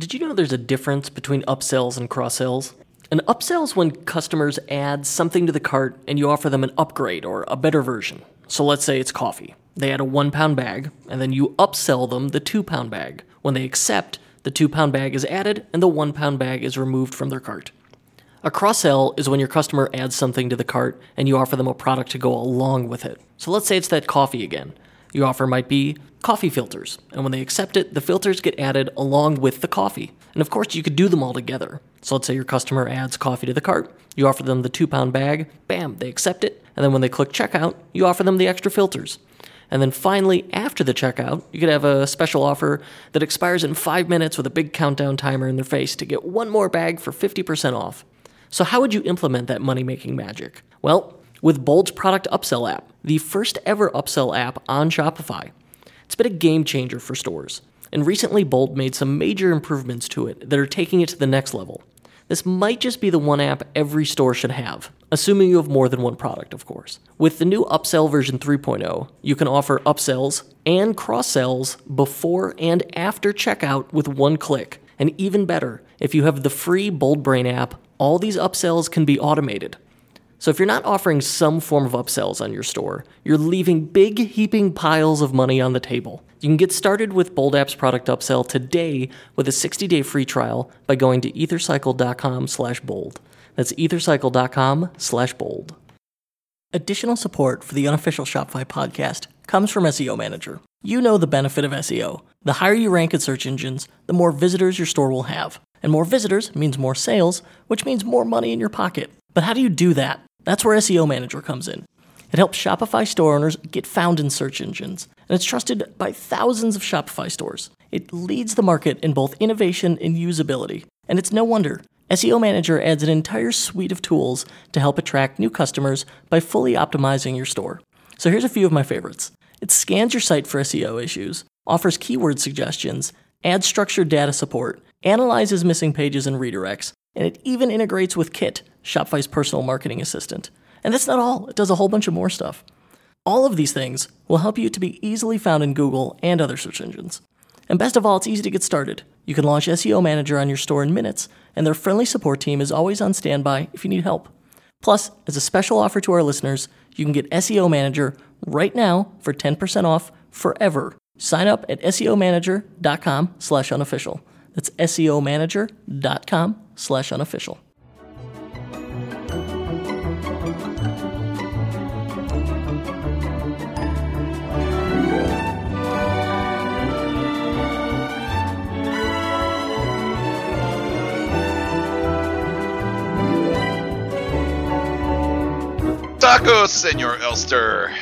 Did you know there's a difference between upsells and cross sells? An upsell is when customers add something to the cart and you offer them an upgrade or a better version. So let's say it's coffee. They add a one pound bag, and then you upsell them the two pound bag. When they accept, the two pound bag is added and the one pound bag is removed from their cart. A cross sell is when your customer adds something to the cart and you offer them a product to go along with it. So let's say it's that coffee again. Your offer might be coffee filters, and when they accept it, the filters get added along with the coffee. And of course, you could do them all together. So let's say your customer adds coffee to the cart, you offer them the two pound bag, bam, they accept it, and then when they click checkout, you offer them the extra filters. And then finally, after the checkout, you could have a special offer that expires in five minutes with a big countdown timer in their face to get one more bag for 50% off. So, how would you implement that money making magic? Well, with Bold's product upsell app, the first ever upsell app on Shopify. It's been a game changer for stores, and recently Bold made some major improvements to it that are taking it to the next level. This might just be the one app every store should have, assuming you have more than one product, of course. With the new upsell version 3.0, you can offer upsells and cross sells before and after checkout with one click. And even better, if you have the free Bold Brain app all these upsells can be automated. So if you're not offering some form of upsells on your store, you're leaving big heaping piles of money on the table. You can get started with Bold App's product upsell today with a 60-day free trial by going to ethercycle.com/bold. That's ethercycle.com/bold. Additional support for the unofficial Shopify podcast comes from SEO Manager. You know the benefit of SEO. The higher you rank in search engines, the more visitors your store will have. And more visitors means more sales, which means more money in your pocket. But how do you do that? That's where SEO Manager comes in. It helps Shopify store owners get found in search engines, and it's trusted by thousands of Shopify stores. It leads the market in both innovation and usability. And it's no wonder. SEO Manager adds an entire suite of tools to help attract new customers by fully optimizing your store. So here's a few of my favorites. It scans your site for SEO issues, offers keyword suggestions, adds structured data support, analyzes missing pages and redirects, and it even integrates with Kit, Shopify's personal marketing assistant. And that's not all, it does a whole bunch of more stuff. All of these things will help you to be easily found in Google and other search engines. And best of all, it's easy to get started. You can launch SEO Manager on your store in minutes, and their friendly support team is always on standby if you need help. Plus, as a special offer to our listeners, you can get SEO Manager right now for 10% off forever. Sign up at SEOmanager.com slash unofficial. That's SEOmanager.com slash unofficial. Tacos, Senor Elster.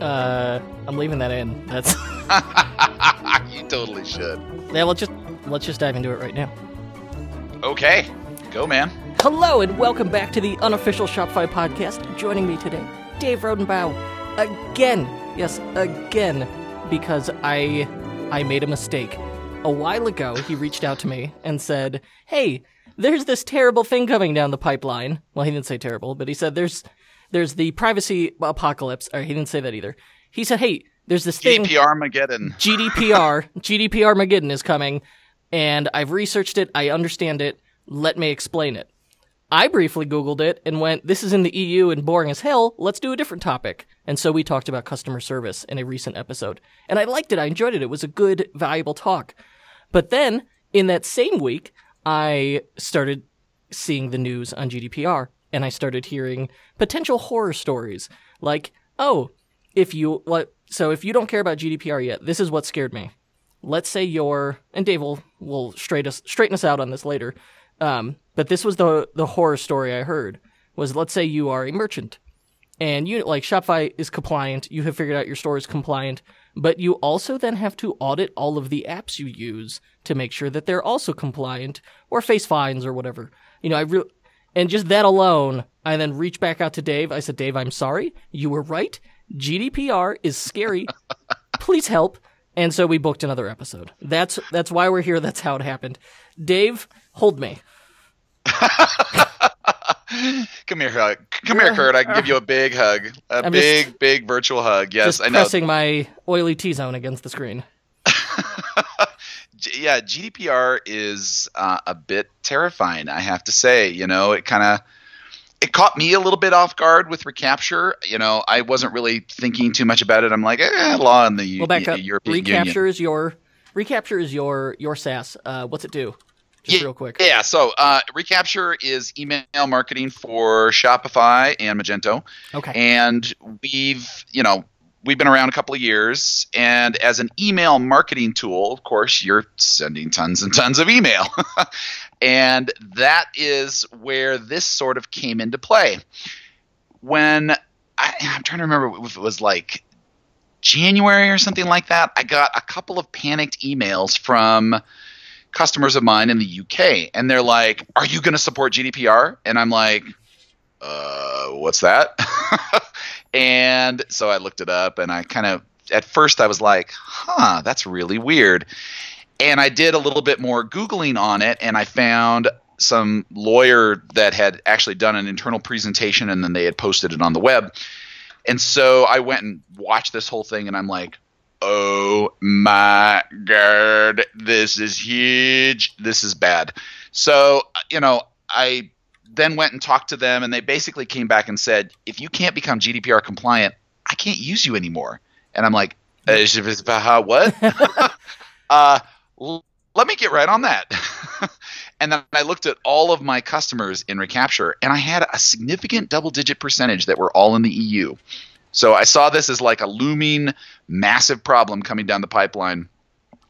Uh, I'm leaving that in. That's you totally should. yeah. Let's just let's just dive into it right now. Okay, go, man. Hello and welcome back to the unofficial Shopify podcast. Joining me today, Dave Rodenbaugh. Again, yes, again, because I I made a mistake. A while ago, he reached out to me and said, "Hey, there's this terrible thing coming down the pipeline." Well, he didn't say terrible, but he said there's there's the privacy apocalypse. Or he didn't say that either. He said, "Hey, there's this thing GDPR Mageddon. GDPR, GDPR Mageddon is coming, and I've researched it. I understand it. Let me explain it. I briefly Googled it and went, this is in the EU and boring as hell. Let's do a different topic. And so we talked about customer service in a recent episode. And I liked it. I enjoyed it. It was a good, valuable talk. But then in that same week, I started seeing the news on GDPR and I started hearing potential horror stories like, oh, if you what so if you don't care about GDPR yet, this is what scared me. Let's say you're and Dave will will straight us straighten us out on this later. Um, but this was the the horror story I heard was let's say you are a merchant and you like Shopify is compliant, you have figured out your store is compliant, but you also then have to audit all of the apps you use to make sure that they're also compliant or face fines or whatever. You know, I re- and just that alone, I then reached back out to Dave. I said, "Dave, I'm sorry. You were right. GDPR is scary. Please help." And so we booked another episode. That's that's why we're here. That's how it happened. Dave, hold me. Come here, hug. Come here, Kurt. I can give uh, you a big hug, a I'm big, just- big virtual hug. Yes, I know. pressing my oily T zone against the screen. G- yeah, GDPR is uh, a bit terrifying. I have to say. You know, it kind of it caught me a little bit off guard with recapture. You know, I wasn't really thinking too much about it. I'm like, eh, law in the Well, back up. European Recapture Union. is your recapture is your your SaaS. Uh, what's it do? Just Yeah, real quick. Yeah, so uh, recapture is email marketing for Shopify and Magento. Okay. and we've you know we've been around a couple of years and as an email marketing tool of course you're sending tons and tons of email. And that is where this sort of came into play. When I, i'm trying to remember if it was like january or something like that i got a couple of panicked emails from customers of mine in the uk and they're like are you going to support gdpr and i'm like uh, what's that? and so I looked it up and I kind of, at first I was like, huh, that's really weird. And I did a little bit more Googling on it and I found some lawyer that had actually done an internal presentation and then they had posted it on the web. And so I went and watched this whole thing and I'm like, oh my god, this is huge. This is bad. So, you know, I then went and talked to them, and they basically came back and said, if you can't become GDPR compliant, I can't use you anymore. And I'm like, uh, what? uh, let me get right on that. and then I looked at all of my customers in Recapture, and I had a significant double digit percentage that were all in the EU. So I saw this as like a looming, massive problem coming down the pipeline.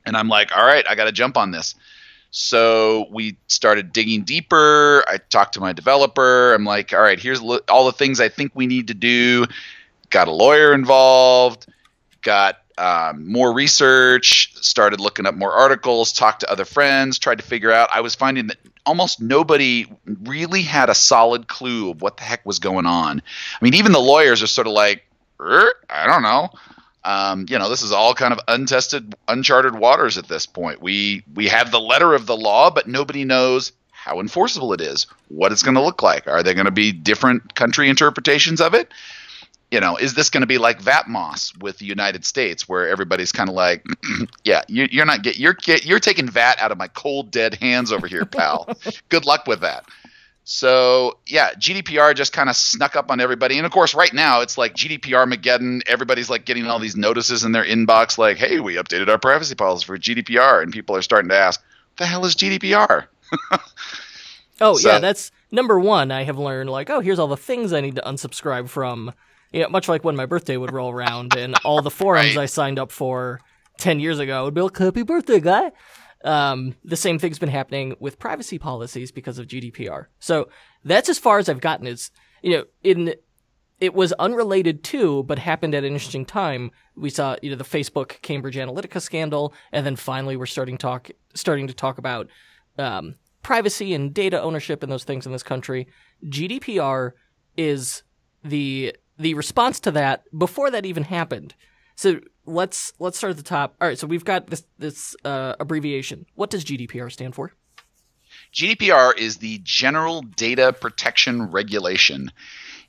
And I'm like, all right, I got to jump on this. So we started digging deeper. I talked to my developer. I'm like, all right, here's all the things I think we need to do. Got a lawyer involved, got um, more research, started looking up more articles, talked to other friends, tried to figure out. I was finding that almost nobody really had a solid clue of what the heck was going on. I mean, even the lawyers are sort of like, er, I don't know um, you know, this is all kind of untested, uncharted waters at this point. We we have the letter of the law, but nobody knows how enforceable it is, what it's going to look like. Are there going to be different country interpretations of it? You know, is this going to be like VAT MOSS with the United States, where everybody's kind of like, yeah, you, you're not get you're you're taking VAT out of my cold dead hands over here, pal. Good luck with that. So yeah, GDPR just kind of snuck up on everybody, and of course, right now it's like GDPR Mageddon. Everybody's like getting all these notices in their inbox, like, "Hey, we updated our privacy policy for GDPR," and people are starting to ask, "What the hell is GDPR?" Oh So- yeah, that's number one. I have learned like, oh, here's all the things I need to unsubscribe from. You know, much like when my birthday would roll around and all the forums Right. I signed up for ten years ago would be like, "Happy birthday, guy." Um, the same thing's been happening with privacy policies because of GDPR. So that's as far as I've gotten. Is you know, in it was unrelated to, but happened at an interesting time. We saw, you know, the Facebook Cambridge Analytica scandal, and then finally we're starting talk, starting to talk about um, privacy and data ownership and those things in this country. GDPR is the the response to that before that even happened. So let's let's start at the top. All right, so we've got this this uh, abbreviation. What does GDPR stand for? GDPR is the General Data Protection Regulation,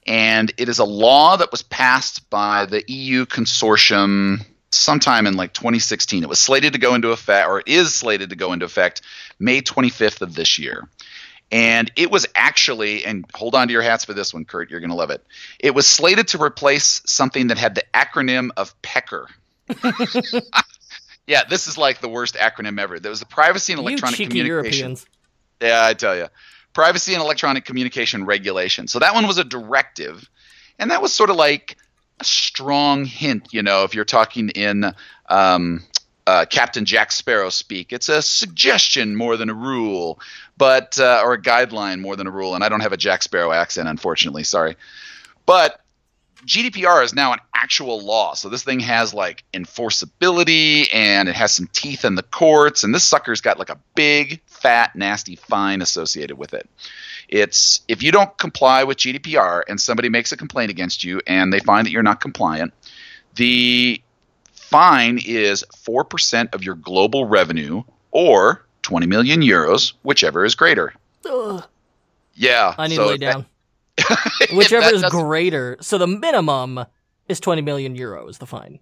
and it is a law that was passed by the EU consortium sometime in like 2016. It was slated to go into effect, or is slated to go into effect May 25th of this year. And it was actually, and hold on to your hats for this one, Kurt, you're going to love it. It was slated to replace something that had the acronym of PECR. yeah, this is like the worst acronym ever. There was the Privacy and Electronic cheeky Communication. Europeans. Yeah, I tell you. Privacy and Electronic Communication Regulation. So that one was a directive, and that was sort of like a strong hint, you know, if you're talking in um, uh, Captain Jack Sparrow speak. It's a suggestion more than a rule, but uh, or a guideline more than a rule. And I don't have a Jack Sparrow accent, unfortunately. Sorry, but GDPR is now an actual law. So this thing has like enforceability and it has some teeth in the courts. And this sucker's got like a big, fat, nasty fine associated with it. It's if you don't comply with GDPR and somebody makes a complaint against you and they find that you're not compliant, the fine is 4% of your global revenue or 20 million euros, whichever is greater. Ugh, Yeah. I need so to lay that- down. Whichever that is doesn't- greater. So the minimum is 20 million euros, the fine.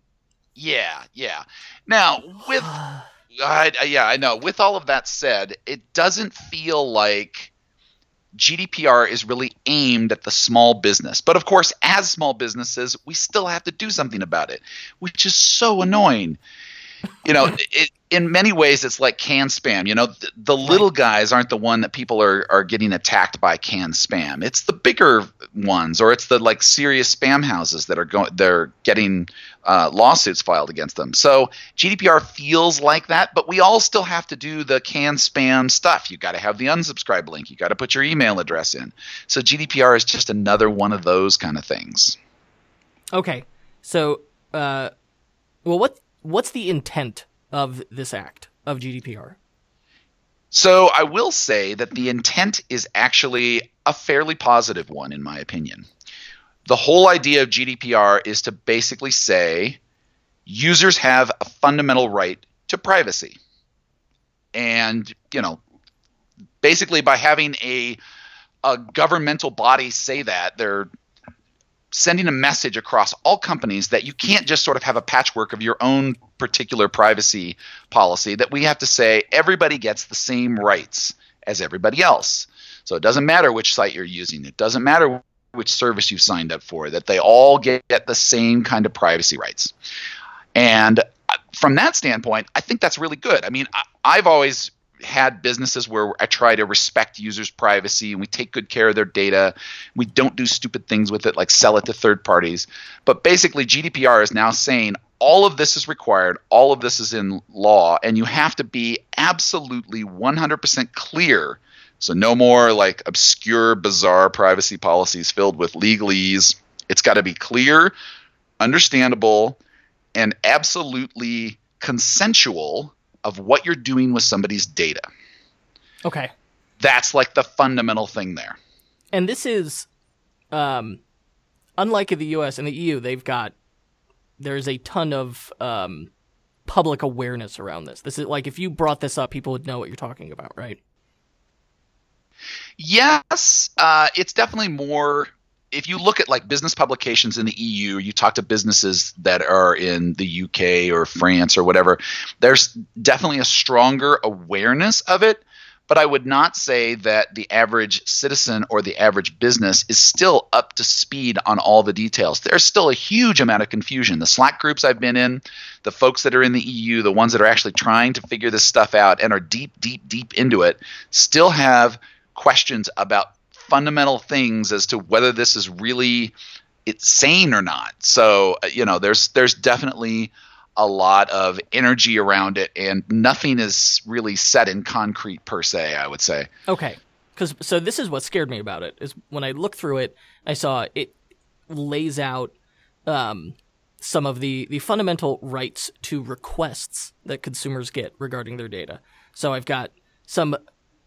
Yeah, yeah. Now with I, yeah, I know. With all of that said, it doesn't feel like GDPR is really aimed at the small business. But of course, as small businesses, we still have to do something about it, which is so annoying. You know, it, in many ways, it's like can spam. You know, the, the little guys aren't the one that people are, are getting attacked by can spam. It's the bigger ones, or it's the like serious spam houses that are going. They're getting uh, lawsuits filed against them. So GDPR feels like that, but we all still have to do the can spam stuff. You've got to have the unsubscribe link. You've got to put your email address in. So GDPR is just another one of those kind of things. Okay, so uh, well, what what's the intent of this act of GDPR? So I will say that the intent is actually a fairly positive one, in my opinion the whole idea of GDPR is to basically say users have a fundamental right to privacy. And, you know, basically by having a a governmental body say that, they're sending a message across all companies that you can't just sort of have a patchwork of your own particular privacy policy that we have to say everybody gets the same rights as everybody else. So it doesn't matter which site you're using. It doesn't matter which service you've signed up for, that they all get the same kind of privacy rights. And uh, from that standpoint, I think that's really good. I mean, I, have always had businesses where I try to respect users' privacy and we take good care of their data. We don't do stupid things with it like sell it to third parties. But basically, GDPR is now saying all of this is required, all of this is in law, and you have to be absolutely 100% clear so no more like obscure, bizarre privacy policies filled with legalese. It's got to be clear, understandable, and absolutely consensual of what you're doing with somebody's data. Okay. That's like the fundamental thing there. And this is um unlike in the US and the EU, they've got there's a ton of um public awareness around this. This is like if you brought this up, people would know what you're talking about, right? Yes, uh, it's definitely more. If you look at like business publications in the EU, you talk to businesses that are in the UK or France or whatever, there's definitely a stronger awareness of it. But I would not say that the average citizen or the average business is still up to speed on all the details. There's still a huge amount of confusion. The Slack groups I've been in, the folks that are in the EU, the ones that are actually trying to figure this stuff out and are deep, deep, deep into it, still have questions about fundamental things as to whether this is really it's sane or not. So uh, you know, there's there's definitely a lot of energy around it, and nothing is really set in concrete per se. I would say. Okay, because so this is what scared me about it is when I looked through it, I saw it lays out um, some of the the fundamental rights to requests that consumers get regarding their data. So I've got some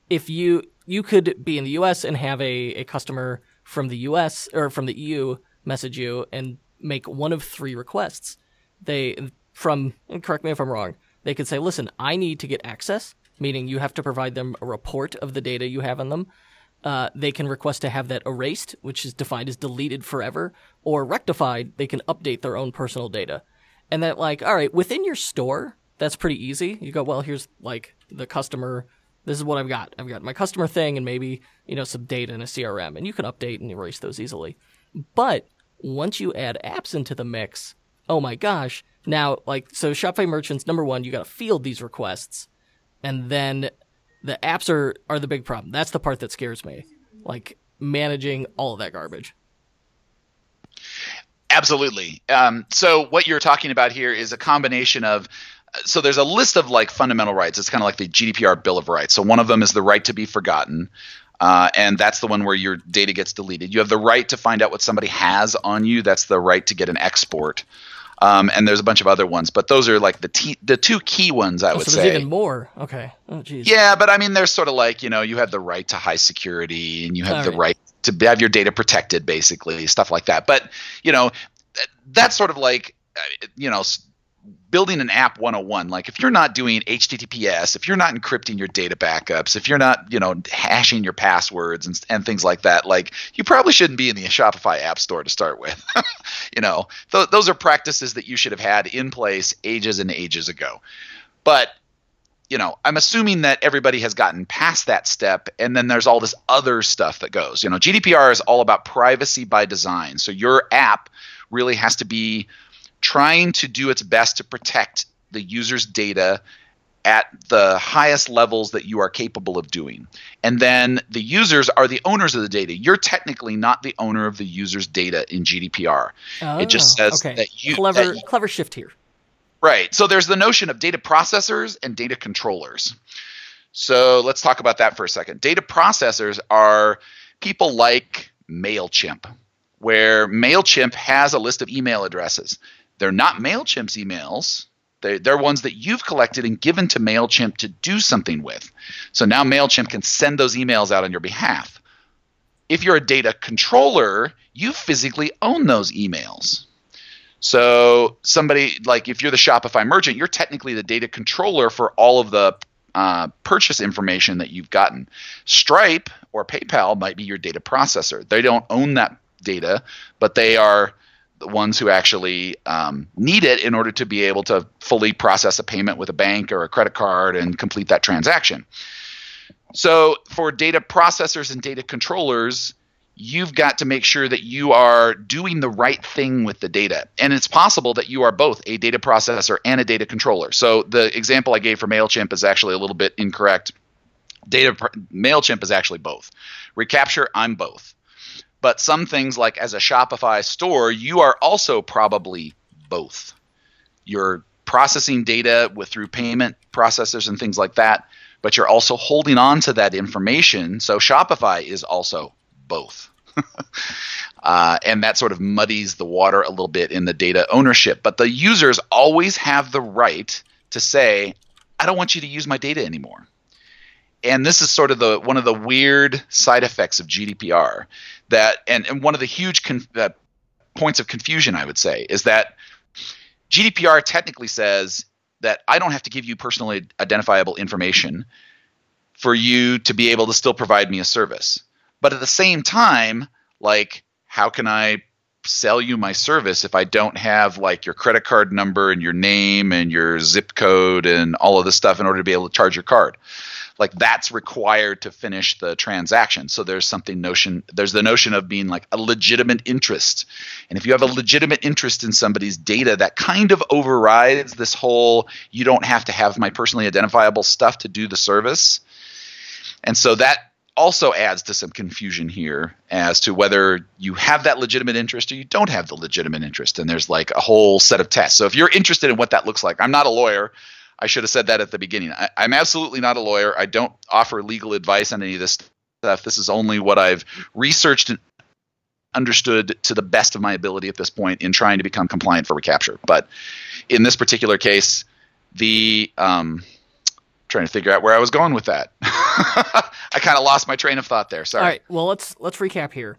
if you you could be in the US and have a, a customer from the US or from the EU message you and make one of three requests. They from correct me if I'm wrong, they could say, listen, I need to get access, meaning you have to provide them a report of the data you have on them. Uh, they can request to have that erased, which is defined as deleted forever, or rectified, they can update their own personal data. And that, like, all right, within your store, that's pretty easy. You go, well, here's like the customer this is what I've got. I've got my customer thing and maybe, you know, some data in a CRM and you can update and erase those easily. But once you add apps into the mix, oh my gosh. Now, like, so Shopify merchants, number one, you got to field these requests. And then the apps are, are the big problem. That's the part that scares me. Like managing all of that garbage. Absolutely. Um, so what you're talking about here is a combination of so there's a list of like fundamental rights. It's kind of like the GDPR Bill of Rights. So one of them is the right to be forgotten. Uh, and that's the one where your data gets deleted. You have the right to find out what somebody has on you. That's the right to get an export. Um, and there's a bunch of other ones, but those are like the t- the two key ones I oh, would so say. even more. Okay. Oh, geez. Yeah, but I mean, there's sort of like you know, you have the right to high security, and you have All the right. right to have your data protected, basically stuff like that. But you know, that's sort of like uh, you know building an app 101 like if you're not doing https if you're not encrypting your data backups if you're not you know hashing your passwords and, and things like that like you probably shouldn't be in the shopify app store to start with you know th- those are practices that you should have had in place ages and ages ago but you know, I'm assuming that everybody has gotten past that step, and then there's all this other stuff that goes. You know, GDPR is all about privacy by design. So your app really has to be trying to do its best to protect the user's data at the highest levels that you are capable of doing. And then the users are the owners of the data. You're technically not the owner of the user's data in GDPR. Oh, it just oh, says okay. that you clever that- clever shift here. Right. So there's the notion of data processors and data controllers. So let's talk about that for a second. Data processors are people like MailChimp, where MailChimp has a list of email addresses. They're not MailChimp's emails. They're, they're ones that you've collected and given to MailChimp to do something with. So now MailChimp can send those emails out on your behalf. If you're a data controller, you physically own those emails. So somebody like if you're the Shopify merchant, you're technically the data controller for all of the uh, purchase information that you've gotten. Stripe or PayPal might be your data processor. They don't own that data, but they are the ones who actually um, need it in order to be able to fully process a payment with a bank or a credit card and complete that transaction. So for data processors and data controllers, you've got to make sure that you are doing the right thing with the data. And it's possible that you are both a data processor and a data controller. So the example I gave for MailChimp is actually a little bit incorrect. Data MailChimp is actually both. Recapture, I'm both. But some things like as a Shopify store, you are also probably both. You're processing data with through payment processors and things like that, but you're also holding on to that information. So Shopify is also both. uh, and that sort of muddies the water a little bit in the data ownership. But the users always have the right to say, I don't want you to use my data anymore. And this is sort of the one of the weird side effects of GDPR that, and, and one of the huge con- uh, points of confusion, I would say, is that GDPR technically says that I don't have to give you personally identifiable information for you to be able to still provide me a service. But at the same time, like, how can I sell you my service if I don't have like your credit card number and your name and your zip code and all of this stuff in order to be able to charge your card? Like that's required to finish the transaction. So there's something notion there's the notion of being like a legitimate interest. And if you have a legitimate interest in somebody's data, that kind of overrides this whole you don't have to have my personally identifiable stuff to do the service. And so that also adds to some confusion here as to whether you have that legitimate interest or you don't have the legitimate interest. And there's like a whole set of tests. So if you're interested in what that looks like, I'm not a lawyer. I should have said that at the beginning. I, I'm absolutely not a lawyer. I don't offer legal advice on any of this stuff. This is only what I've researched and understood to the best of my ability at this point in trying to become compliant for recapture. But in this particular case, the um, trying to figure out where I was going with that. I kind of lost my train of thought there. Sorry. All right. Well, let's let's recap here.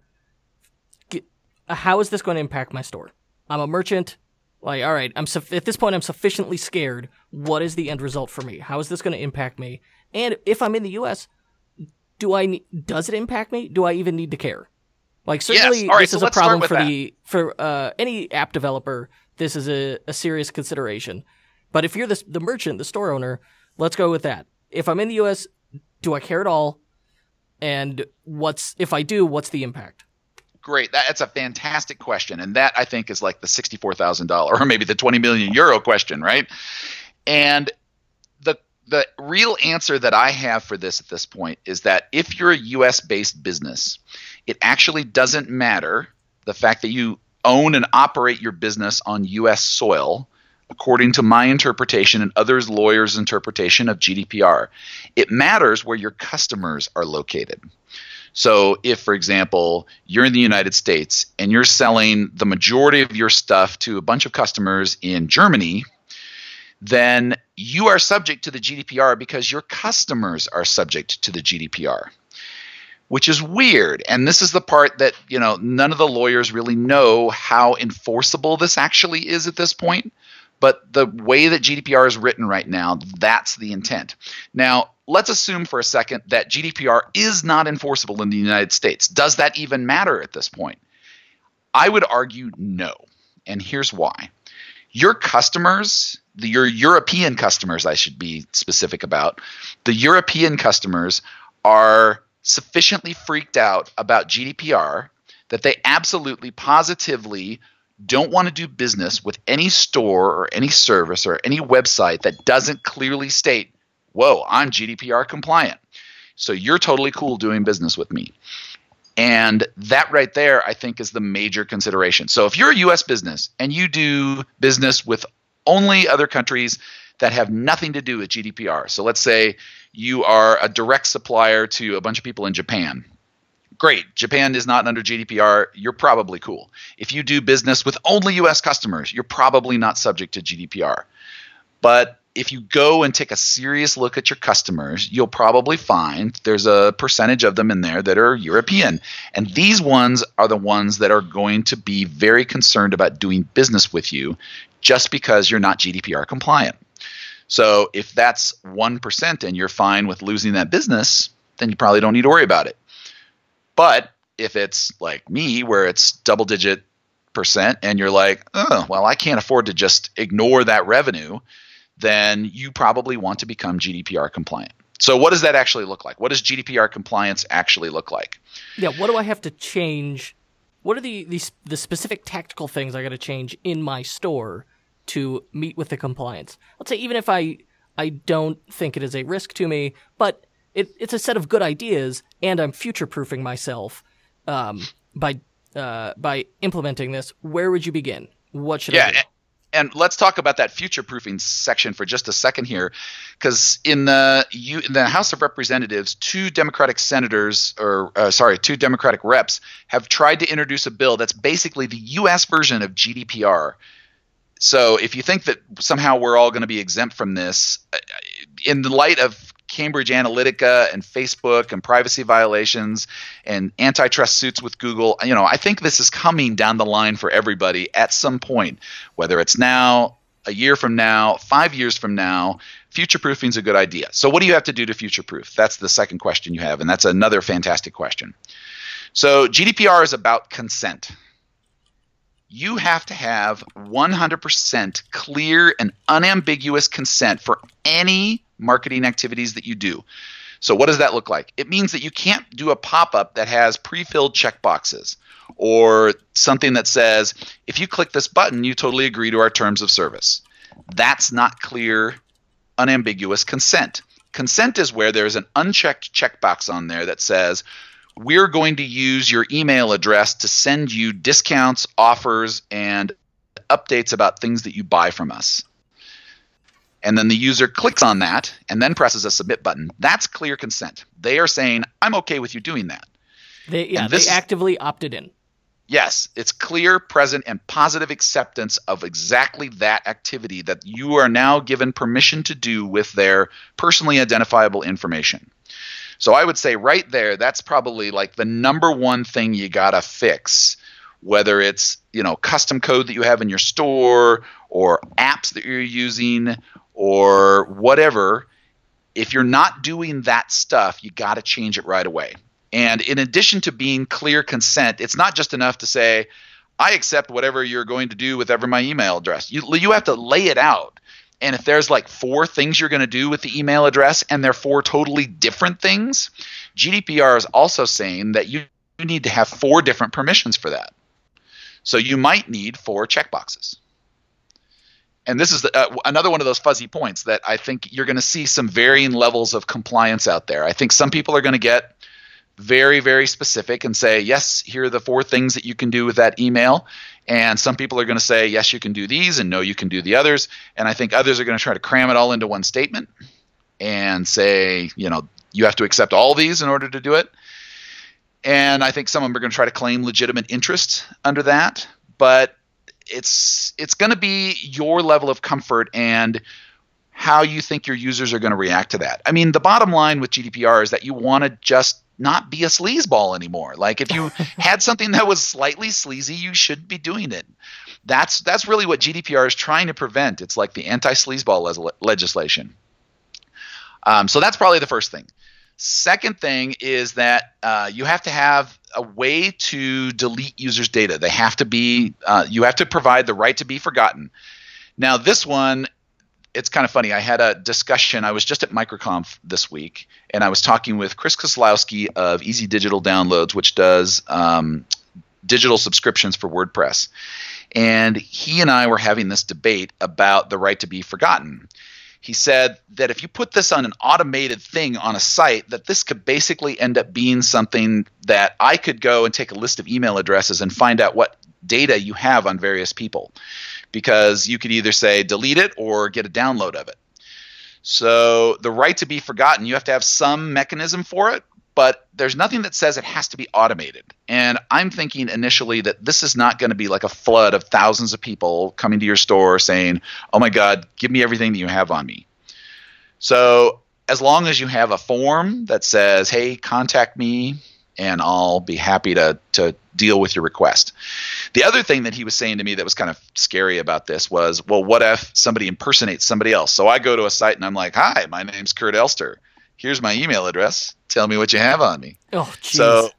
Uh, how is this going to impact my store? I'm a merchant. Like, all right, I'm suff- at this point. I'm sufficiently scared. What is the end result for me? How is this going to impact me? And if I'm in the U.S., do I ne- does it impact me? Do I even need to care? Like, certainly, All right, this so is a problem for that. the for uh, any app developer. This is a, a serious consideration. But if you're the the merchant, the store owner, let's go with that. If I'm in the U.S., do I care at all? And what's if I do? What's the impact? Great. That, that's a fantastic question. And that, I think, is like the $64,000 or maybe the 20 million euro question, right? And the, the real answer that I have for this at this point is that if you're a US based business, it actually doesn't matter the fact that you own and operate your business on US soil, according to my interpretation and others' lawyers' interpretation of GDPR. It matters where your customers are located. So, if, for example, you're in the United States and you're selling the majority of your stuff to a bunch of customers in Germany, then you are subject to the GDPR because your customers are subject to the GDPR, which is weird. And this is the part that, you know, none of the lawyers really know how enforceable this actually is at this point. But the way that GDPR is written right now, that's the intent. Now, let's assume for a second that GDPR is not enforceable in the United States. Does that even matter at this point? I would argue no. And here's why. Your customers the, your European customers, I should be specific about, the European customers are sufficiently freaked out about GDPR that they absolutely positively don't want to do business with any store or any service or any website that doesn't clearly state, whoa, I'm GDPR compliant. So you're totally cool doing business with me. And that right there, I think, is the major consideration. So if you're a US business and you do business with only other countries that have nothing to do with GDPR, so let's say you are a direct supplier to a bunch of people in Japan. Great. Japan is not under GDPR. You're probably cool. If you do business with only US customers, you're probably not subject to GDPR. But if you go and take a serious look at your customers, you'll probably find there's a percentage of them in there that are European. And these ones are the ones that are going to be very concerned about doing business with you just because you're not GDPR compliant. So if that's 1% and you're fine with losing that business, then you probably don't need to worry about it. But if it's like me, where it's double digit percent, and you're like, oh, well, I can't afford to just ignore that revenue then you probably want to become GDPR compliant. So, what does that actually look like? What does GDPR compliance actually look like? Yeah, what do I have to change? What are the the, the specific tactical things I got to change in my store to meet with the compliance? Let's say even if I I don't think it is a risk to me, but it, it's a set of good ideas, and I'm future proofing myself um, by uh, by implementing this. Where would you begin? What should yeah, I do? And let's talk about that future proofing section for just a second here, because in the you, in the House of Representatives, two Democratic senators, or uh, sorry, two Democratic reps, have tried to introduce a bill that's basically the U.S. version of GDPR. So if you think that somehow we're all going to be exempt from this, uh, in the light of Cambridge Analytica and Facebook and privacy violations and antitrust suits with Google. You know, I think this is coming down the line for everybody at some point, whether it's now, a year from now, five years from now. Future proofing is a good idea. So, what do you have to do to future proof? That's the second question you have, and that's another fantastic question. So, GDPR is about consent you have to have 100% clear and unambiguous consent for any marketing activities that you do. So, what does that look like? It means that you can't do a pop up that has pre filled checkboxes or something that says, if you click this button, you totally agree to our terms of service. That's not clear, unambiguous consent. Consent is where there's an unchecked checkbox on there that says, we're going to use your email address to send you discounts, offers, and updates about things that you buy from us. And then the user clicks on that and then presses a submit button. That's clear consent. They are saying, I'm okay with you doing that. They, yeah, they actively opted in. Yes, it's clear, present, and positive acceptance of exactly that activity that you are now given permission to do with their personally identifiable information. So I would say right there, that's probably like the number one thing you gotta fix. Whether it's you know custom code that you have in your store or apps that you're using or whatever, if you're not doing that stuff, you got to change it right away. And in addition to being clear consent, it's not just enough to say, I accept whatever you're going to do with ever my email address. You, you have to lay it out. And if there's like four things you're going to do with the email address and they're four totally different things, GDPR is also saying that you, you need to have four different permissions for that. So you might need four checkboxes. And this is the, uh, another one of those fuzzy points that I think you're going to see some varying levels of compliance out there. I think some people are going to get very, very specific and say, yes, here are the four things that you can do with that email. And some people are going to say, yes, you can do these, and no, you can do the others. And I think others are going to try to cram it all into one statement and say, you know, you have to accept all these in order to do it. And I think some of them are going to try to claim legitimate interest under that. But it's it's going to be your level of comfort and how you think your users are going to react to that. I mean, the bottom line with GDPR is that you want to just not be a sleazeball anymore. Like if you had something that was slightly sleazy, you should be doing it. That's that's really what GDPR is trying to prevent. It's like the anti-sleazeball le- legislation. Um, so that's probably the first thing. Second thing is that uh, you have to have a way to delete users' data. They have to be uh, you have to provide the right to be forgotten. Now this one it's kind of funny. I had a discussion. I was just at MicroConf this week, and I was talking with Chris Klosowski of Easy Digital Downloads, which does um, digital subscriptions for WordPress. And he and I were having this debate about the right to be forgotten. He said that if you put this on an automated thing on a site, that this could basically end up being something that I could go and take a list of email addresses and find out what data you have on various people because you could either say delete it or get a download of it. So the right to be forgotten, you have to have some mechanism for it, but there's nothing that says it has to be automated. And I'm thinking initially that this is not going to be like a flood of thousands of people coming to your store saying, "Oh my god, give me everything that you have on me." So as long as you have a form that says, "Hey, contact me and I'll be happy to to deal with your request. The other thing that he was saying to me that was kind of scary about this was, well, what if somebody impersonates somebody else? So I go to a site and I'm like, "Hi, my name's Kurt Elster. Here's my email address. Tell me what you have on me." Oh, geez. So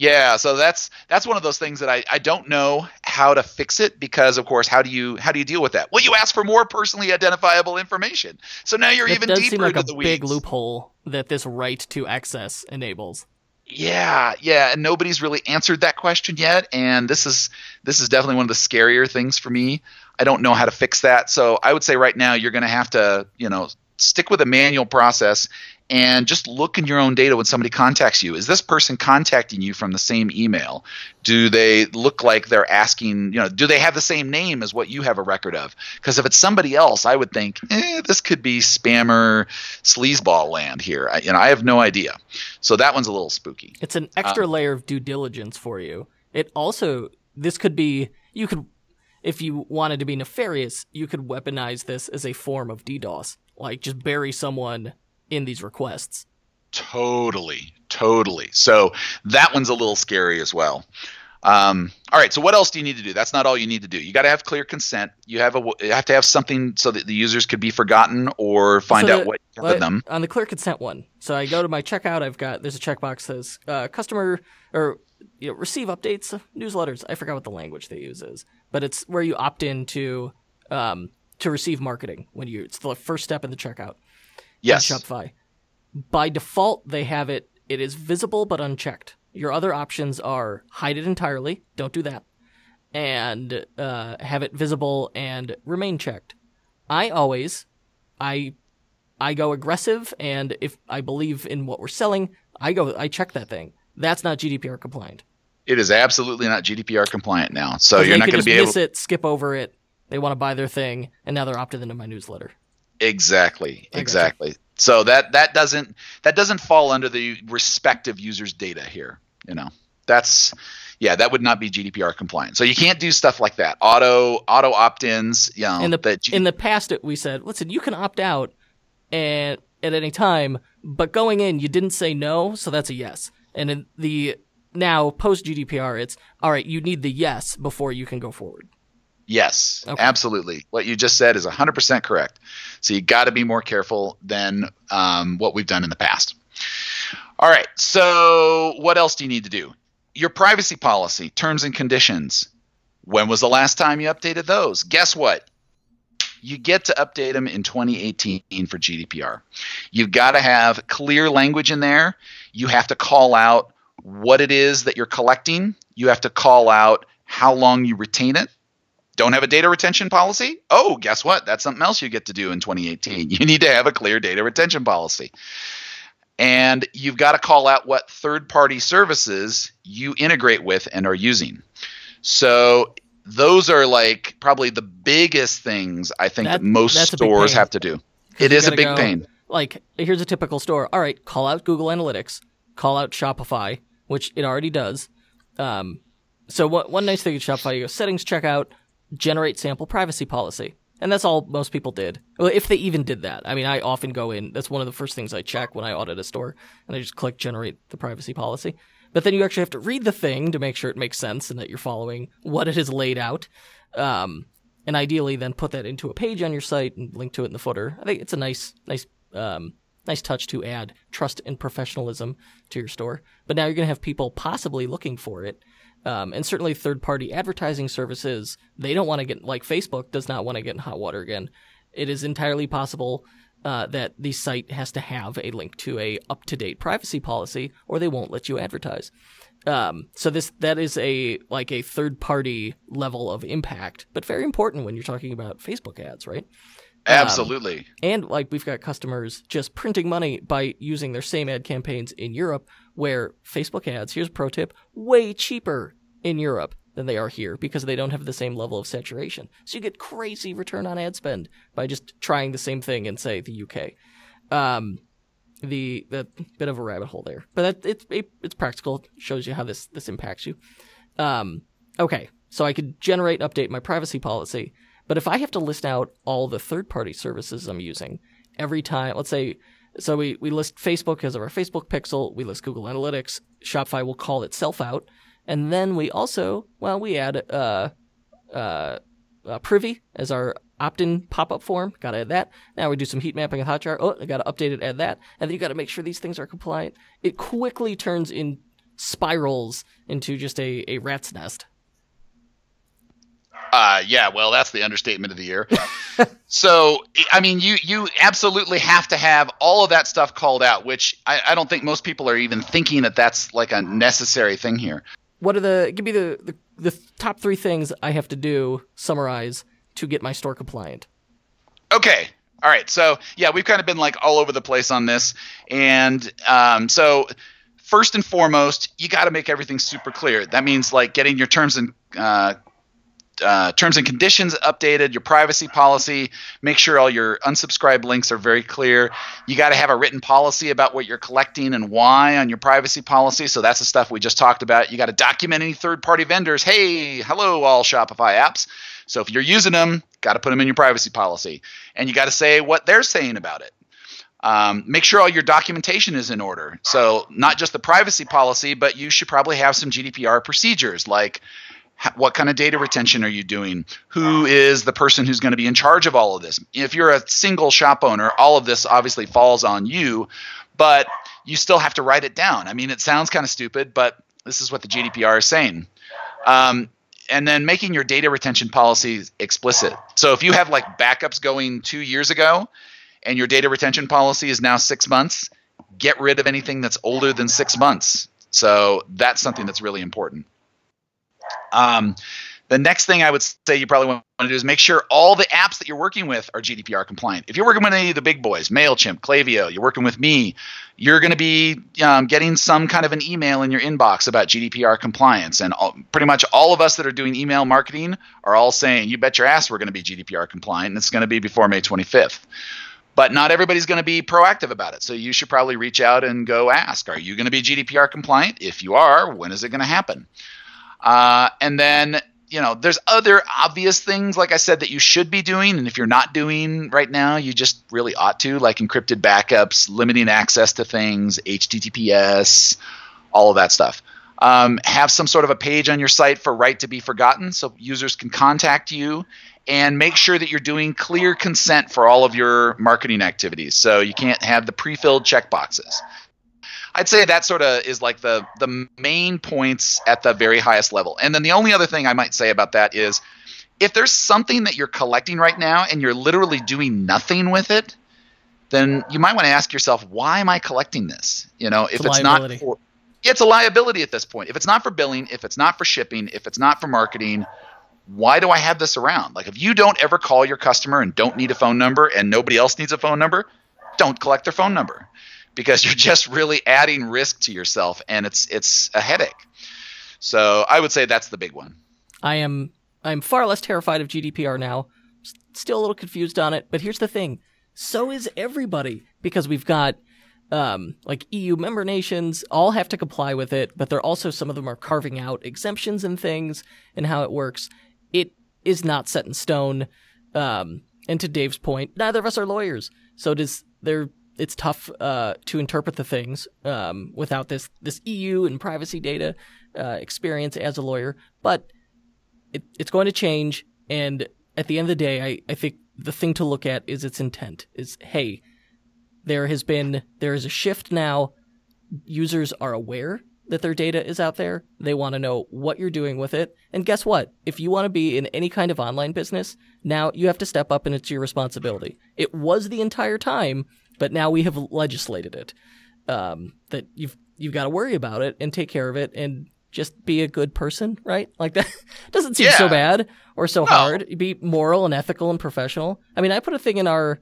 yeah, so that's that's one of those things that I, I don't know how to fix it because of course how do you how do you deal with that? Well, you ask for more personally identifiable information. So now you're That even does deeper seem like into a the weeds. big loophole that this right to access enables. Yeah, yeah, and nobody's really answered that question yet, and this is this is definitely one of the scarier things for me. I don't know how to fix that, so I would say right now you're going to have to, you know, stick with a manual process and just look in your own data when somebody contacts you. Is this person contacting you from the same email? Do they look like they're asking, you know, do they have the same name as what you have a record of? Because if it's somebody else, I would think, eh, this could be spammer sleazeball land here. I, you know, I have no idea. So that one's a little spooky. It's an extra layer of due diligence for you. It also this could be you could if you wanted to be nefarious, you could weaponize this as a form of DDoS. Like just bury someone in these requests. Totally, totally. So that one's a little scary as well. Um, all right. So what else do you need to do? That's not all you need to do. You got to have clear consent. You have a you have to have something so that the users could be forgotten or find So out the- what you Well, them. On the clear consent one, so I go to my checkout. I've got there's a checkbox that says uh, customer or you know, receive updates, newsletters. I forgot what the language they use is, but it's where you opt in to um, to receive marketing when you. It's the first step in the checkout. Yes. in Shopify. By default, they have it. It is visible but unchecked. Your other options are hide it entirely. Don't do that, and uh, have it visible and remain checked. I always, I, I go aggressive, and if I believe in what we're selling, I go. I check that thing. That's not GDPR compliant. It is absolutely not GDPR compliant now. So you're not going to be miss able it, skip over it. They want to buy their thing, and now they're opted into my newsletter. Exactly. Exactly. So that that doesn't that doesn't fall under the respective users' data here. You know, that's yeah, that would not be GDPR compliant. So you can't do stuff like that. Auto auto opt-ins. You know, in the in the past it, we said listen you can opt out and at any time but going in you didn't say no so that's a yes and in the now post gdpr it's all right you need the yes before you can go forward Yes, Okay. absolutely. What you just said is 100% correct. So you got to be more careful than um, what we've done in the past. All right. So what else do you need to do? Your privacy policy, terms and conditions. When was the last time you updated those? Guess what? You get to update them in 2018 for GDPR. You've got to have clear language in there. You have to call out what it is that you're collecting. You have to call out how long you retain it don't have a data retention policy? Oh, guess what? That's something else you get to do in 2018. You need to have a clear data retention policy. And you've got to call out what third party services you integrate with and are using. So those are like probably the biggest things I think That- that, most that's a big stores have to do. It is a big go- pain. like here's a typical store all right call out google analytics call out shopify which it already does um, so what, one nice thing at shopify you go settings checkout generate sample privacy policy and that's all most people did well if they even did that i mean i often go in that's one of the first things i check when i audit a store and i just click generate the privacy policy but then you actually have to read the thing to make sure it makes sense and that you're following what it has laid out um, and ideally then put that into a page on your site and link to it in the footer. I think it's a nice, nice, um, nice touch to add trust and professionalism to your store. But now you're going to have people possibly looking for it. Um, and certainly third party advertising services, they don't want to get, like Facebook does not want to get in hot water again. it is entirely possible uh, that the site has to have a link to a up to date privacy policy, or they won't let you advertise. Um, so this that is a like a third party level of impact, but very important when you're talking about Facebook ads, right? Absolutely. Um, and like we've got customers just printing money by using their same ad campaigns in Europe, where Facebook ads, here's a pro tip, way cheaper in Europe than they are here because they don't have the same level of saturation. So you get crazy return on ad spend by just trying the same thing in say the UK. Um, the the bit of a rabbit hole there, but that it's it, it's practical. It shows you how this this impacts you. Um, okay, so I could generate update my privacy policy, but if I have to list out all the third party services I'm using every time, let's say. So we, we list Facebook as our Facebook pixel. We list Google Analytics. Shopify will call itself out. And then we also, well, we add uh, uh, uh, Privy as our opt-in pop-up form. Got to add that. Now we do some heat mapping with Hotjar. Oh, I got to update it, add that, and then you got to make sure these things are compliant. It quickly turns in spirals into just a, a rat's nest. Uh, yeah, well, that's the understatement of the year. so, I mean, you you absolutely have to have all of that stuff called out, which I, I don't think most people are even thinking that that's like a necessary thing here what are the give me the, the the top three things I have to do summarize to get my store compliant? Okay. All right. So yeah, we've kind of been like all over the place on this, and um, so first and foremost, you got to make everything super clear. That means like getting your terms and uh, uh, terms and conditions updated, your privacy policy, make sure all your unsubscribed links are very clear. You got to have a written policy about what you're collecting and why on your privacy policy. So that's the stuff we just talked about. You got to document any third party vendors. Hey, hello, all Shopify apps. So if you're using them, got to put them in your privacy policy. And you got to say what they're saying about it. Um, make sure all your documentation is in order. So, not just the privacy policy, but you should probably have some GDPR procedures like what kind of data retention are you doing? Who is the person who's going to be in charge of all of this? If you're a single shop owner, all of this obviously falls on you, but you still have to write it down. I mean, it sounds kind of stupid, but this is what the GDPR is saying. Um, and then making your data retention policies explicit. So if you have like backups going two years ago and your data retention policy is now six months, get rid of anything that's older than six months. So that's something that's really important. Um, the next thing I would say you probably want to do is make sure all the apps that you're working with are GDPR compliant. If you're working with any of the big boys, MailChimp, Klaviyo, you're working with me, you're going to be um, getting some kind of an email in your inbox about GDPR compliance. And all, pretty much all of us that are doing email marketing are all saying, you bet your ass we're going to be GDPR compliant, and it's going to be before May 25th. But not everybody's going to be proactive about it. So you should probably reach out and go ask, are you going to be GDPR compliant? If you are, when is it going to happen? Uh, and then you know there's other obvious things like i said that you should be doing. And if you're not doing right now you just really ought to like encrypted backups limiting access to things https all of that stuff. Um, have some sort of a page on your site for right to be forgotten so users can contact you and make sure that you're doing clear consent for all of your marketing activities. So you can't have the pre-filled checkboxes I'd say that sort of is like the the main points at the very highest level. And then the only other thing I might say about that is if there's something that you're collecting right now and you're literally doing nothing with it, then you might want to ask yourself, why am I collecting this? You know, if it's, it's not for it's a liability at this point. If it's not for billing, if it's not for shipping, if it's not for marketing, why do I have this around? Like if you don't ever call your customer and don't need a phone number and nobody else needs a phone number, don't collect their phone number because you're just really adding risk to yourself and it's it's a headache. So I would say that's the big one. I am I'm far less terrified of GDPR now. Still a little confused on it, but here's the thing. So is everybody because we've got um, like EU member nations all have to comply with it, but they're also some of them are carving out exemptions and things and how it works. It is not set in stone. Um, and to Dave's point, neither of us are lawyers, so does there it's tough uh, to interpret the things um, without this this EU and privacy data uh, experience as a lawyer. But it, it's going to change, and at the end of the day, I, I think the thing to look at is its intent. Is hey, there has been there is a shift now. Users are aware that their data is out there. They want to know what you're doing with it. And guess what? If you want to be in any kind of online business, now you have to step up and it's your responsibility. It was the entire time, but now we have legislated it. Um, that you've you've got to worry about it and take care of it and just be a good person, right? Like that doesn't seem Yeah. so bad or so No. hard. Be moral and ethical and professional. I mean, I put a thing in our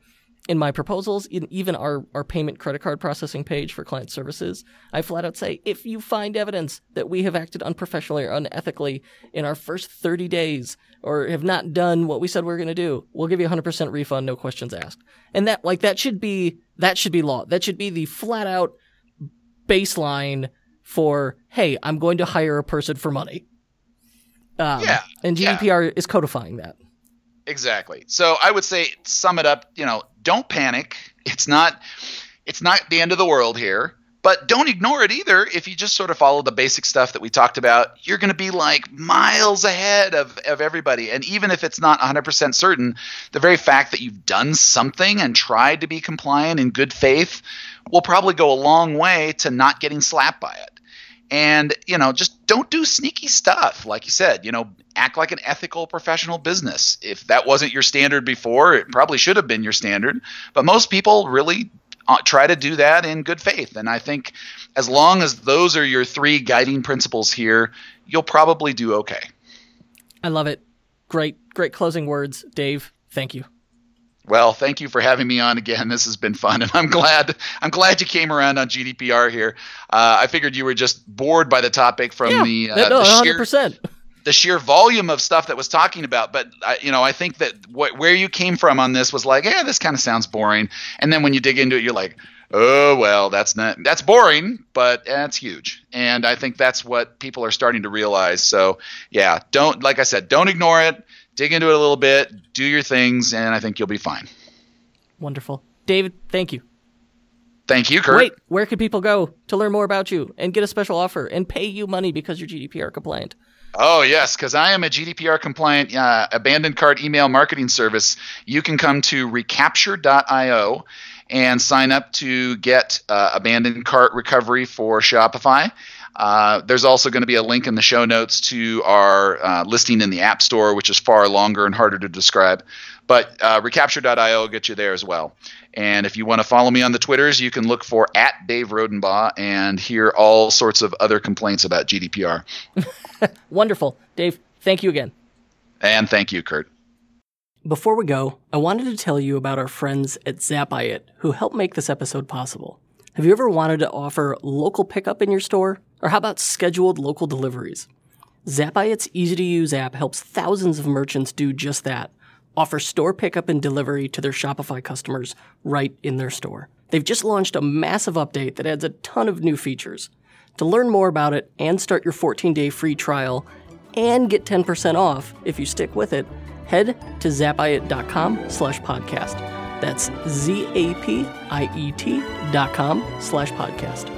in my proposals, in even our, our payment credit card processing page for client services, I flat out say if you find evidence that we have acted unprofessionally or unethically in our first 30 days or have not done what we said we are going to do, we'll give you a 100% refund, no questions asked. And that, like, that should be, that should be law. That should be the flat out baseline for, hey, I'm going to hire a person for money. Um, Yeah, And yeah. GDPR is codifying that. Exactly. So I would say sum it up, you know, don't panic. It's not it's not the end of the world here, but don't ignore it either. If you just sort of follow the basic stuff that we talked about, you're going to be like miles ahead of of everybody. And even if it's not 100% certain, the very fact that you've done something and tried to be compliant in good faith will probably go a long way to not getting slapped by it and you know just don't do sneaky stuff like you said you know act like an ethical professional business if that wasn't your standard before it probably should have been your standard but most people really uh, try to do that in good faith and i think as long as those are your three guiding principles here you'll probably do okay I love it. Great, great closing words, Dave. Thank you. Well thank you for having me on again this has been fun and i'm glad i'm glad you came around on gdpr here uh, i figured you were just bored by the topic from the, uh, no, the sheer the sheer volume of stuff that was talking about. But I, you know, I think that wh- where you came from on this was like, yeah, this kind of sounds boring. And then when you dig into it, you're like, oh well, that's not that's boring, but that's huge. And I think that's what people are starting to realize. So yeah, don't like I said, don't ignore it. Dig into it a little bit, do your things, and I think you'll be fine. Wonderful, David. Thank you. Thank you, Kurt. Wait, where can people go to learn more about you and get a special offer and pay you money because you're GDPR compliant? Oh, yes, because I am a GDPR compliant uh, abandoned cart email marketing service. You can come to recapture.io and sign up to get uh, abandoned cart recovery for Shopify. Uh, there's also going to be a link in the show notes to our uh, listing in the App Store, which is far longer and harder to describe. But uh, recapture.io will get you there as well. And if you want to follow me on the Twitters, you can look for at Dave Rodenbaugh and hear all sorts of other complaints about GDPR. Wonderful, Dave. Thank you again. And thank you, Kurt. Before we go, I wanted to tell you about our friends at Zapiet who helped make this episode possible. Have you ever wanted to offer local pickup in your store? Or how about scheduled local deliveries? Zapiet's easy to use app helps thousands of merchants do just that. Offer store pickup and delivery to their Shopify customers right in their store. They've just launched a massive update that adds a ton of new features. To learn more about it and start your 14 day free trial and get 10% off if you stick with it, head to zapiet.com slash podcast. That's Z-A-P-I-E-T dot com slash podcast.